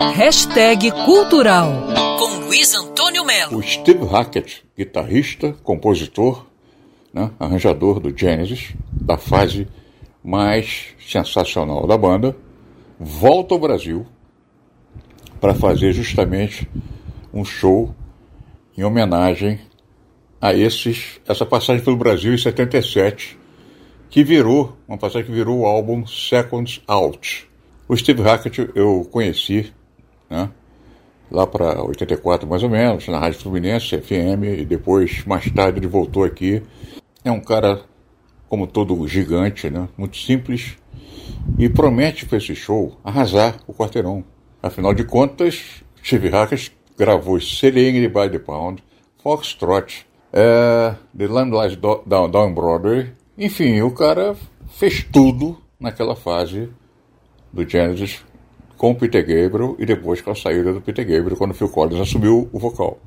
Hashtag Cultural com Luiz Antônio Melo. O Steve Hackett, guitarrista, compositor, né, arranjador do Genesis, da fase mais sensacional da banda, volta ao Brasil para fazer justamente um show em homenagem a esses, essa passagem pelo Brasil em 77, que virou, uma passagem que virou o álbum Seconds Out. O Steve Hackett eu conheci né? lá para 84 mais ou menos, na Rádio Fluminense, FM, e depois, mais tarde, ele voltou aqui. É um cara, como todo gigante, né? muito simples, e promete para esse show arrasar o quarteirão. Afinal de contas, Steve Hackett gravou Selling by the Pound, Foxtrot, é, The Lamb Down, Down Broadway, enfim, o cara fez tudo naquela fase do Genesis com o Peter Gabriel e depois com a saída do Peter Gabriel, quando o Phil Collins assumiu o vocal.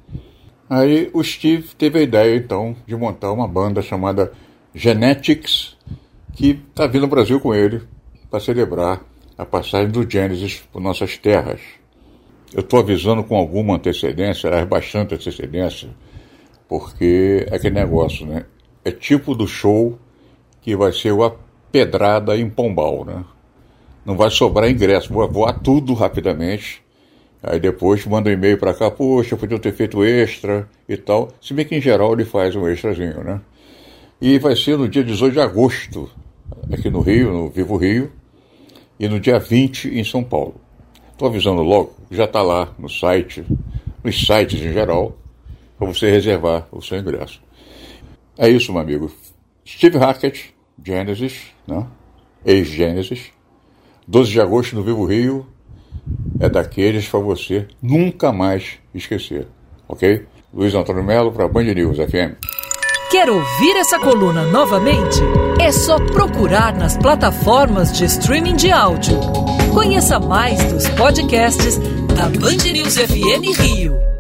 Aí o Steve teve a ideia, então, de montar uma banda chamada Genetics, que está vindo ao Brasil com ele para celebrar a passagem do Genesis por nossas terras. Eu estou avisando com alguma antecedência, bastante antecedência, porque é aquele negócio, né? É tipo do show que vai ser a pedrada em Pombal, né? Não vai sobrar ingresso, vou voar tudo rapidamente. Aí depois manda um e-mail para cá, poxa, podia ter feito extra e tal. Se bem que em geral ele faz um extrazinho, né? E vai ser no dia 18 de agosto, aqui no Rio, no Vivo Rio, e no dia 20 em São Paulo. Estou avisando logo, já está lá no site, nos sites em geral, para você reservar o seu ingresso. É isso, meu amigo. Steve Hackett, Genesis, né? ex-Genesis, 12 de agosto no Vivo Rio é daqueles para você nunca mais esquecer, ok? Luiz Antônio Melo para Band News FM. Quer ouvir essa coluna novamente? É só procurar nas plataformas de streaming de áudio. Conheça mais dos podcasts da Band News FM Rio.